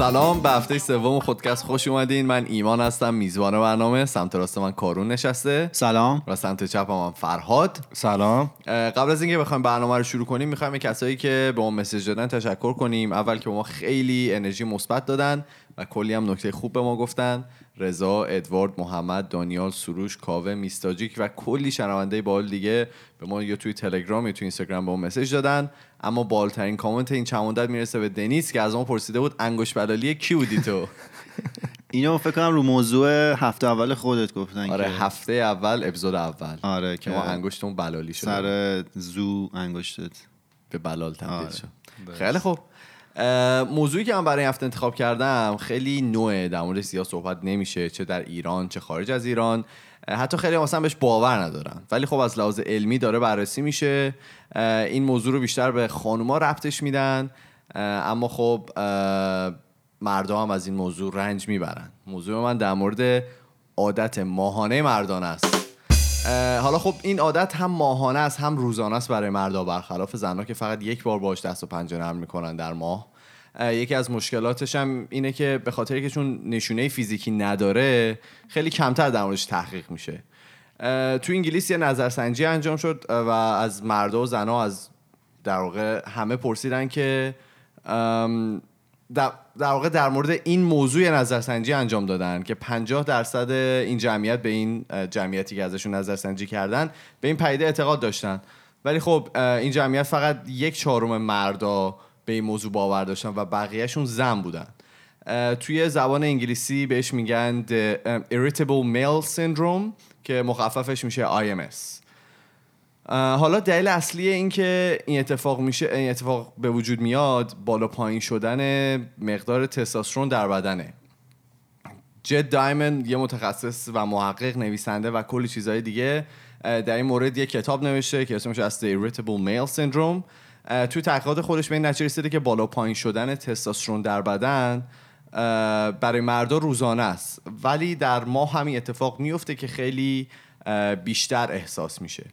سلام به هفته سوم خودکست خوش اومدین. من ایمان هستم میزبان برنامه. سمت راست من کارون نشسته. سلام. و سمت چپ هم فرهاد. سلام. قبل از اینکه بخوایم برنامه رو شروع کنیم می‌خوایم کسایی که به ما مسیج دادن تشکر کنیم. اول که به ما خیلی انرژی مثبت دادن و کلی هم نکته خوب به ما گفتن. رضا ادوارد محمد دانیال سروش کاوه میستاجیک و کلی شنونده بال دیگه به ما یا توی تلگرام یا توی اینستاگرام به ما مسیج دادن. اما بالترین کامنت این چند مدت می‌رسه به دنیس که از ما پرسیده بود انگوش بلالی کی بودی تو؟ اینو فکر کنم رو موضوع هفته اول خودت گفتن آره که هفته اول اپیزود اول. آره که ما انگشتمون بلالی شد سر زو انگشتت. به بلال تبدیل آره. شد. خیلی خوب. موضوعی که من برای هفته انتخاب کردم خیلی نوعه در مورد زیاد صحبت نمیشه چه در ایران چه خارج از ایران. حتی خیلی هم اصلا بهش باور ندارن ولی خب از لحاظ علمی داره بررسی میشه. این موضوع رو بیشتر به خانوما ربطش میدن. اما خب اه، مردا هم از این موضوع رنج می‌برن. موضوع من در مورد عادت ماهانه مردان است. حالا خب این عادت هم ماهانه است هم روزانه است برای مردا برخلاف زنها که فقط یک بار باش دست و پنجه نرم می‌کنن در ماه. اه، یکی از مشکلاتش هم اینه که به خاطر که چون نشونه فیزیکی نداره خیلی کمتر در موردش تحقیق میشه. تو انگلیس یه نظرسنجی انجام شد و از مردا و زنها از در واقع همه پرسیدن که در واقع در مورد این موضوع نظرسنجی انجام دادن که 50 درصد این جمعیت به این جمعیتی که ازشون نظرسنجی کردن به این پدیده اعتقاد داشتن. ولی خب این جمعیت فقط یک چهارم مردا به این موضوع باور داشتن و بقیهشون زن بودن. توی زبان انگلیسی بهش میگن the irritable male syndrome که مخففش میشه IMS حالا دلیل اصلی این که این اتفاق میشه این اتفاق به وجود میاد بالا پایین شدن مقدار تستوسترون در بدنه. جد دایمن یه متخصص و محقق نویسنده و کلی چیزهای دیگه در این مورد یه کتاب نوشته که اسمش از The Irritable Male Syndrome. توی تحقیقات خودش به این نتیجه رسیده که بالا پایین شدن تستوسترون در بدن برای مردا روزانه است. ولی در ماه همین اتفاق میفته که خیلی بیشتر احساس میشه.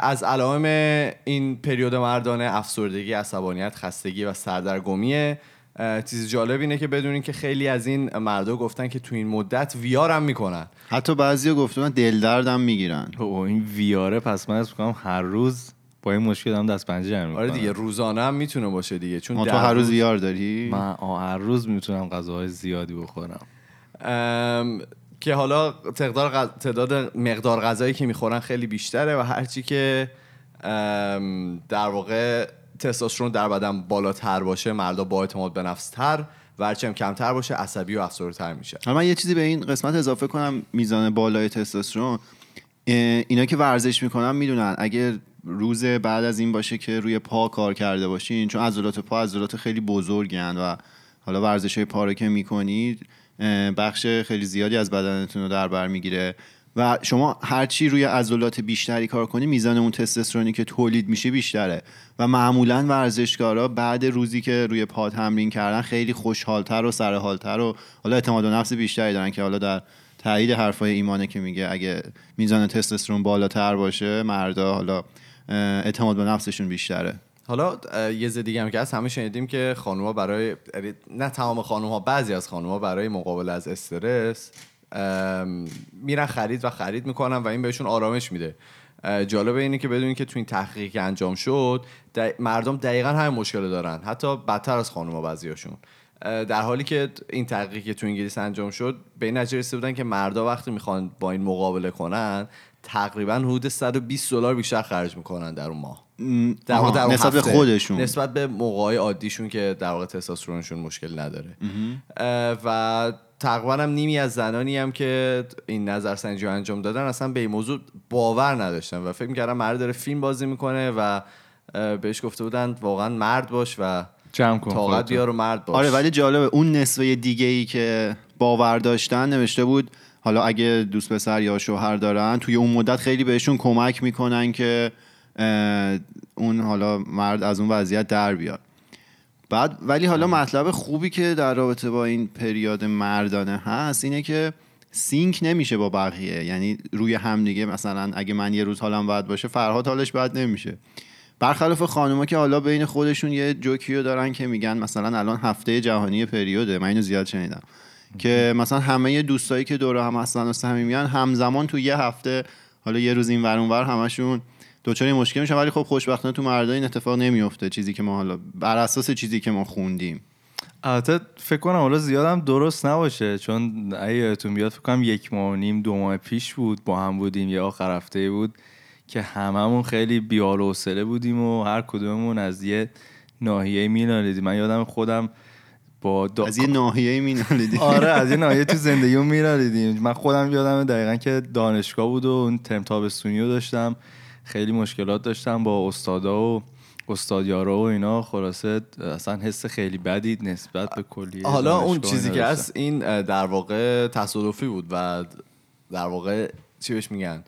از علائم این پریود مردانه افسردگی عصبانیت خستگی و سردرگمیه. چیز جالب اینه که بدونین که خیلی از این مردا گفتن که تو این مدت ویار هم می‌کنن. حتی بعضیا گفتن دل دردم می‌گیرن. او این ویاره پس من از می‌کنم هر روز با این مشکل هم دست پنجه جمع آره دیگه روزانه هم می‌تونه باشه دیگه. چون ما تو هر روز یار داری؟ من آه، هر روز می‌تونم غذاهای زیادی بخورم. که حالا تعداد غ- تعداد مقدار غذایی که می‌خورن خیلی بیشتره و هرچی که در واقع تستوسترون در بدن بالاتر باشه مردا با اعتماد به نفس تر و هرچی هم کمتر باشه عصبی و افسرده میشه. حالا من یه چیزی به این قسمت اضافه کنم میزان بالای تستوسترون. اینا که ورزش می‌کنن می‌دونن اگه روز بعد از این باشه که روی پا کار کرده باشین چون عضلات پا عضلات خیلی بزرگن و حالا ورزش های پا رو که می‌کنید بخش خیلی زیادی از بدنتون رو در بر می‌گیره. و شما هرچی روی عضلات بیشتری کار کنی میزان اون تستوسترونی که تولید میشه بیشتره. و معمولا ورزشکارا بعد روزی که روی پا تمرین کردن خیلی خوشحالتر و سرحالتر و حالا اعتماد به نفس بیشتری دارن که حالا در تایید حرفای ایمانه که میگه اگه میزان تستوسترون بالاتر باشه مردا حالا اعتماد به نفسشون بیشتره. حالا یه زد دیگه هم که هست همه شنیدیم که خانوما برای یعنی نه تمام خانوما بعضی از خانوما برای مقابله از استرس میرن خرید و خرید می‌کنن و این بهشون آرامش میده. جالب اینه که بدونین که تو این تحقیقی که انجام شد مردم دقیقا همین مشکل دارن حتی بدتر از خانوما بعضیاشون. در حالی که این تحقیقی که تو انگلیس انجام شد به این نتیجه رسیده بودن که مردا وقتی می‌خوان با این مقابله کنن تقریبا حدود 120 دلار بیشتر خرج می‌کنن در اون ماه در واقع در اون نسبت به. خودشون. نسبت به موقعی عادیشون که در واقع تستوسترونشون مشکل نداره و تقریبا هم نیمی از زنانی هم که این نظرسنجی رو انجام دادن اصلا به این موضوع باور نداشتن و فکر می‌کردن مرد داره فیلم بازی می‌کنه و بهش گفته بودن واقعا مرد باش و جمع کن طاقت. بیار و مرد باش آره ولی جالبه اون نصفه دیگه ای که باور داشتن نوشته بود حالا اگه دوست پسر یا شوهر دارن توی اون مدت خیلی بهشون کمک می‌کنن که اون حالا مرد از اون وضعیت در بیاد. بعد ولی حالا مطلب خوبی که در رابطه با این پریود مردانه هست اینه که سینک نمیشه با بقیه. یعنی روی هم دیگه مثلا اگه من یه روز حالم بد باشه فرهاد حالش بد نمیشه. برخلاف خانوما که حالا بین خودشون یه جوکیو دارن که میگن مثلا الان هفته جهانی پریوده من اینو زیاد شنیدم. که مثلا همه دوستایی که دور هم هستن و صمیمیان همزمان تو یه هفته حالا یه روز این ور اونور همشون دوچار این مشکل میشن. ولی خب خوشبختانه تو مردا این اتفاق نمیفته چیزی که ما حالا بر اساس چیزی که ما خوندیم. البته فکر کنم حالا زیادم درست نباشه چون اگه یادتون بیاد فکر کنم یک ماه و نیم دو ماه پیش بود با هم بودیم یا آخر هفته بود که هممون خیلی بیال حوصله بودیم و هر کدوممون از یه ناحیه مینالیدیم من یادم خودم با دا... از یه ناحیه مینالیدیم آره از یه ناحیه تو زندگیمون میرالیدیم من خودم یادم دقیقا که دانشگاه بود و اون ترم تابستونی رو داشتم. خیلی مشکلات داشتم با استادا و استادیارا و اینا. خلاصه اصلا حس خیلی بدی نسبت به کلیه حالا اون چیزی که. هست این در واقع تصادفی بود و در واقع چی بهش میگن؟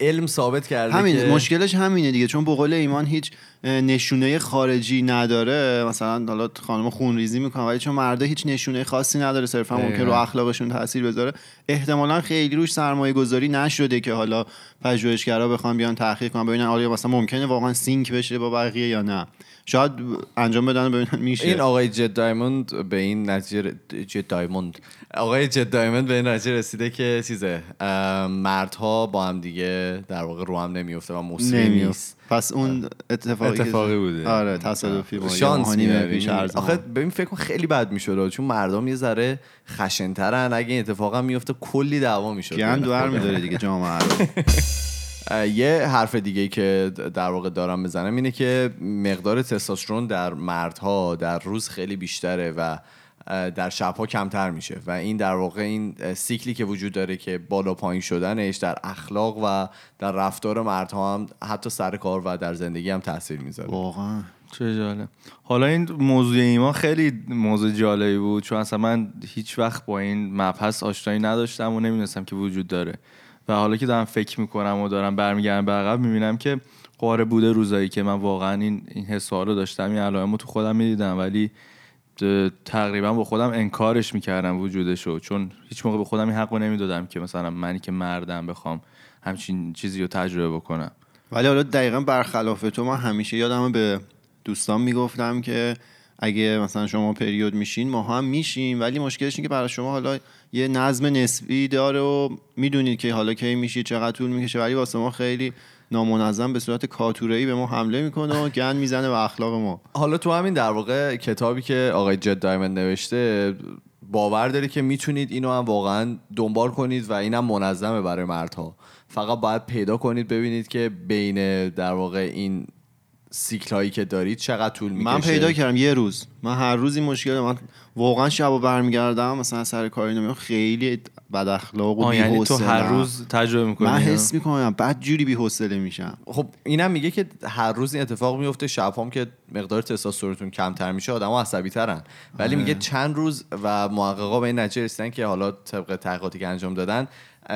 علم ثابت کرده همین که مشکلش همینه دیگه چون به قول ایمان هیچ نشونه خارجی نداره. مثلا حالا خانم خونریزی می‌کنه ولی چون مرده هیچ نشونه خاصی نداره صرفا ممکن رو. اخلاقشون تاثیر بذاره. احتمالا خیلی روش سرمایه گذاری نشده که حالا پژوهشگرا بخوان بیان تحقیق کنن ببینن آیا مثلا ممکنه واقعا سینک بشه با بقیه یا نه. شاید انجام بدن ببینن میشه. این آقای جد دایموند به این نتیجه جد دایموند. آقای جد دایموند به این نتیجه رسیده که چیزه مردها با هم دیگه در واقع رو هم نمیفته و موسیقی نیست. پس اون اتفاقی, که- اتفاقی بوده. آره تصادفی با شانس شانس پیش آخه ببین فکر کن خیلی بد می‌شد چون مردم یه ذره خشنترن. اگه این اتفاق هم میفته کلی دعوا می‌شد. گند ور میداره دیگه جامعه رو. یه حرف دیگه که در واقع دارم بزنم اینه که مقدار تستوسترون در مردها در روز خیلی بیشتره و در شبها کمتر میشه و این در واقع این سیکلی که وجود داره که بالا پایین شدنش در اخلاق و در رفتار مردها هم حتی سر کار و در زندگی هم تاثیر می‌ذاره. واقعا. چه جالب. حالا این موضوع ایمان خیلی موضوع جالبی بود چون اصلا من هیچ وقت با این مبحث آشنایی نداشتم و نمی‌دونستم که وجود داره. و حالا که دارم فکر می‌کنم و دارم برمیگردم به عقب می‌بینم که قاره بوده روزایی که من واقعا این این رو داشتم این علائم تو خودم می‌دیدم. ولی تقریبا با خودم انکارش می‌کردم وجودشو. چون هیچ موقع به خودم این حق رو نمی‌دادم که مثلا منی که مردم بخوام همچین چیزی رو تجربه بکنم. ولی حالا دقیقا برخلاف تو من همیشه یادم به دوستان می‌گفتم که اگه مثلا شما پریود میشین ما هم میشیم. ولی مشکلش اینه که برای شما حالا یه نظم نسبی داره و می‌دونید که حالا کی میشید چقدر طول می‌کشه. ولی واسه ما خیلی نامنظم به صورت کاتوره‌ای به ما حمله می‌کنه و گند می‌زنه به اخلاق ما. حالا تو همین در واقع کتابی که آقای جد دایمند نوشته باور داری که می‌تونید اینو هم واقعا دنبال کنید و اینم منظمه برای مردها. فقط باید پیدا کنید ببینید که بین در واقع این سیکل هایی که دارید چقدر طول می‌کشه من پیدا کردم یه روز من هر روز این مشکل دارم. من واقعا شب و برمیگردم مثلا سر کاری نمیام خیلی بد اخلاق و آه یعنی تو هر. روز تجربه می‌کنی من حس می‌کنم بعد جوری بی‌حوصله میشم خب اینم میگه که هر روز این اتفاق میفته شب هم که مقدار تستوسترونتون کمتر میشه آدم عصبی ترن ولی آره. میگه چند روز و محققا به این نتیجه رسیدن که حالا طبق تحقیقاتی که انجام دادن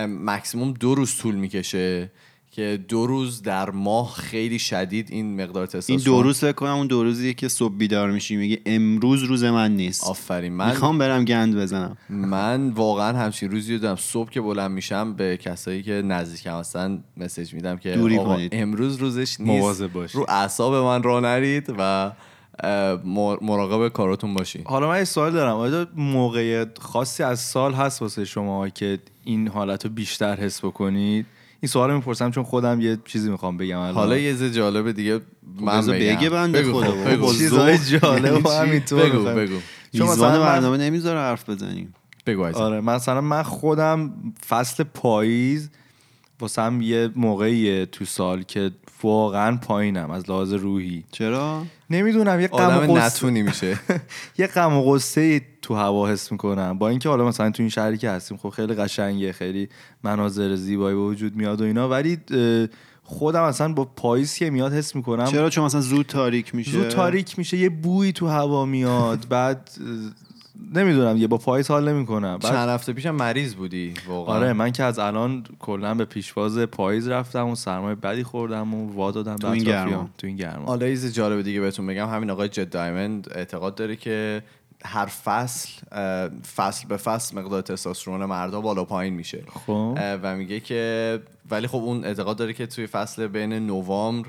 مکسیموم دو روز طول می‌کشه که دو روز در ماه خیلی شدید این مقدار تستوسترون این دو روز فکر کنم اون دو روزیه که صبح بیدار میشی میگه امروز روز من نیست. آفرین. من می‌خوام برم گند بزنم. من واقعا همچین روزی رو دارم. صبح که بلند میشم به کسایی که نزدیکم هستن مسیج میدم که دوری کنید. امروز روزش نیست. مواظب باشید. رو اعصاب من را نرید و مراقب کاراتون باشید. حالا من یه سوال دارم. آیا موقع خاصی از سال هست واسه شما که این حالت رو بیشتر حس بکنید؟ این سوال رو می‌پرسم چون خودم یه چیزی می‌خوام بگم الان. حالا یه چیز جالب دیگه من بذار بگم. بگه بنده بگو، خدا خب، چیزای. جالب؟ همینطور بگو. بگو چون مثلا من- برنامه نمی‌ذاره حرف بزنیم بگو. آره مثلا من خودم فصل پاییز واسم یه موقعیه تو سال که واقعا پایینم از لحاظ روحی. چرا؟ نمی‌دونم یه غم و آدم غصه- نتونی میشه. یه غم و غصه تو هوا حس می‌کنم. با اینکه حالا مثلا تو این شهری که هستیم خب خیلی قشنگه خیلی مناظر زیبایی به وجود میاد و اینا ولی خودم اصلا با پاییز که میاد حس می‌کنم چرا؟ چون مثلا زود تاریک میشه. زود تاریک میشه یه بویی تو هوا میاد بعد نمی‌دونم یه با پاییز حال نمی‌کنم. بعد چند هفته پیشم مریض بودی واقعا. آره من که از الان کلا به پیشواز پاییز رفتم و سرمایه بدی خوردم و وا دادم به این. گرما. تو این گرما. حالا چیز جالب دیگه بهتون بگم. همین آقای جد دایمند اعتقاد داره که هر فصل فصل به فصل مقدار تستوسترون مردا بالا پایین میشه. خب. و میگه که ولی خب اون اعتقاد داره که توی فصل بین نوامبر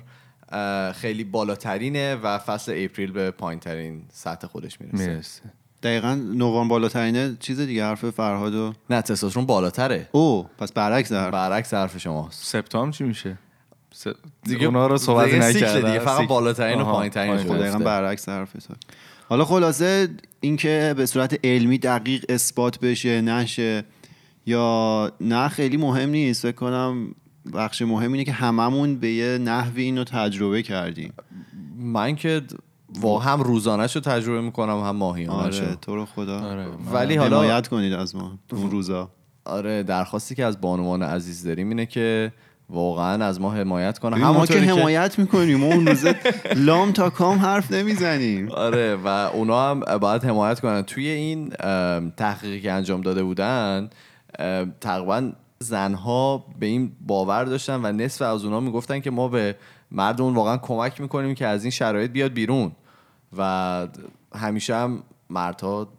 خیلی بالاترینه و فصل اپریل به پایین ترین سطح خودش می‌رسه. می‌رسه. دقیقا نوان بالاترینه چیز دیگه حرف فرهاد و نه تستوسترون بالاتره او پس برعکس در برعکس حرف شماست سپتامبر چی میشه س... دیگه- اونا رو صحبت نکردن دیگه، فقط. بالاترین و پایین‌ترین پایین. شده. خب دقیقا. برعکس حرف حالا خلاصه اینکه به صورت علمی دقیق اثبات بشه نشه یا نه خیلی مهم نیست فکر کنم بخش مهم اینه که هممون به یه نحوی اینو تجربه کردیم من که واقعا هم روزانه رو تجربه می‌کنم هم ماهیانه آره تو رو خدا. آره. ولی حالا حمایت کنید از ما اون روزا. آره درخواستی که از بانوان عزیز داریم اینه که واقعا از ما حمایت کنه. ما که حمایت می‌کنیم ما اون روزه لام تا کام حرف نمی‌زنیم. آره و اونا هم باید حمایت کنن. توی این تحقیقی که انجام داده بودن تقریبا زنها به این باور داشتن و نصف از اونا می‌گفتن که ما به مردمون واقعا کمک می‌کنیم که از این شرایط بیاد بیرون. و همیشه هم مردها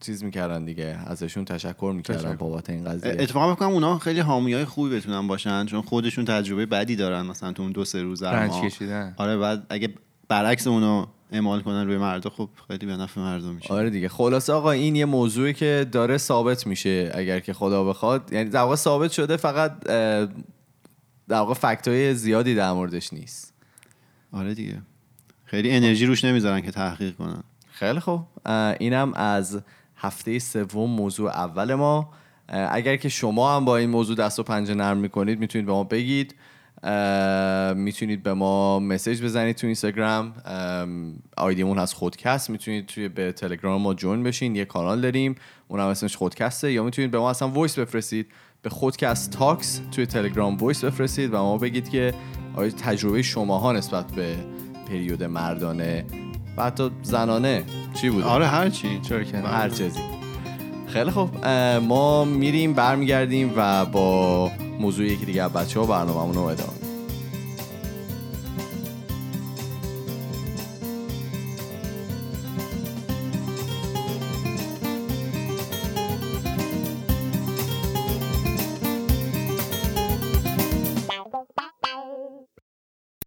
چیز می‌کردن دیگه ازشون تشکر می‌کردن. بابت این قضیه. اتفاقا می‌کنم اونا خیلی حامی های خوبی بتونن باشن چون خودشون تجربه بدی دارن مثلا تو اون دو سه روز. کشیدن. آره بعد اگه برعکس اونو اعمال کنن روی مردا خب خیلی به نفع مردم میشه. آره دیگه. خلاصه آقا این یه موضوعی که داره ثابت میشه اگر که خدا بخواد. یعنی در واقع ثابت شده فقط در واقع fact ای زیادی در موردش نیست. آره دیگه. خیلی انرژی روش نمی‌ذارن که تحقیق کنن. خیلی خوب. اینم از هفته سوم موضوع اول ما. اگر که شما هم با این موضوع دست و پنجه نرم می‌کنید می‌تونید به ما بگید. می‌تونید به ما message بزنید تو اینستاگرام. ام، ID مون هست خودکست. می‌تونید توی به تلگرام ما join بشین. یه کانال داریم. اون هم اسمش خودکسته. یا می‌تونید به ما اصلا voice بفرستید. به خودکست تاکس توی تلگرام voice بفرستید و ما بگید که آیا تجربه شماها نسبت به پریود مردانه و حتی زنانه چی بود آره هرچی چرا که؟ هر چیزی خیلی خوب اه، ما میریم برمیگردیم و با موضوع یکی دیگه بچه ها برنامه رو ادامه.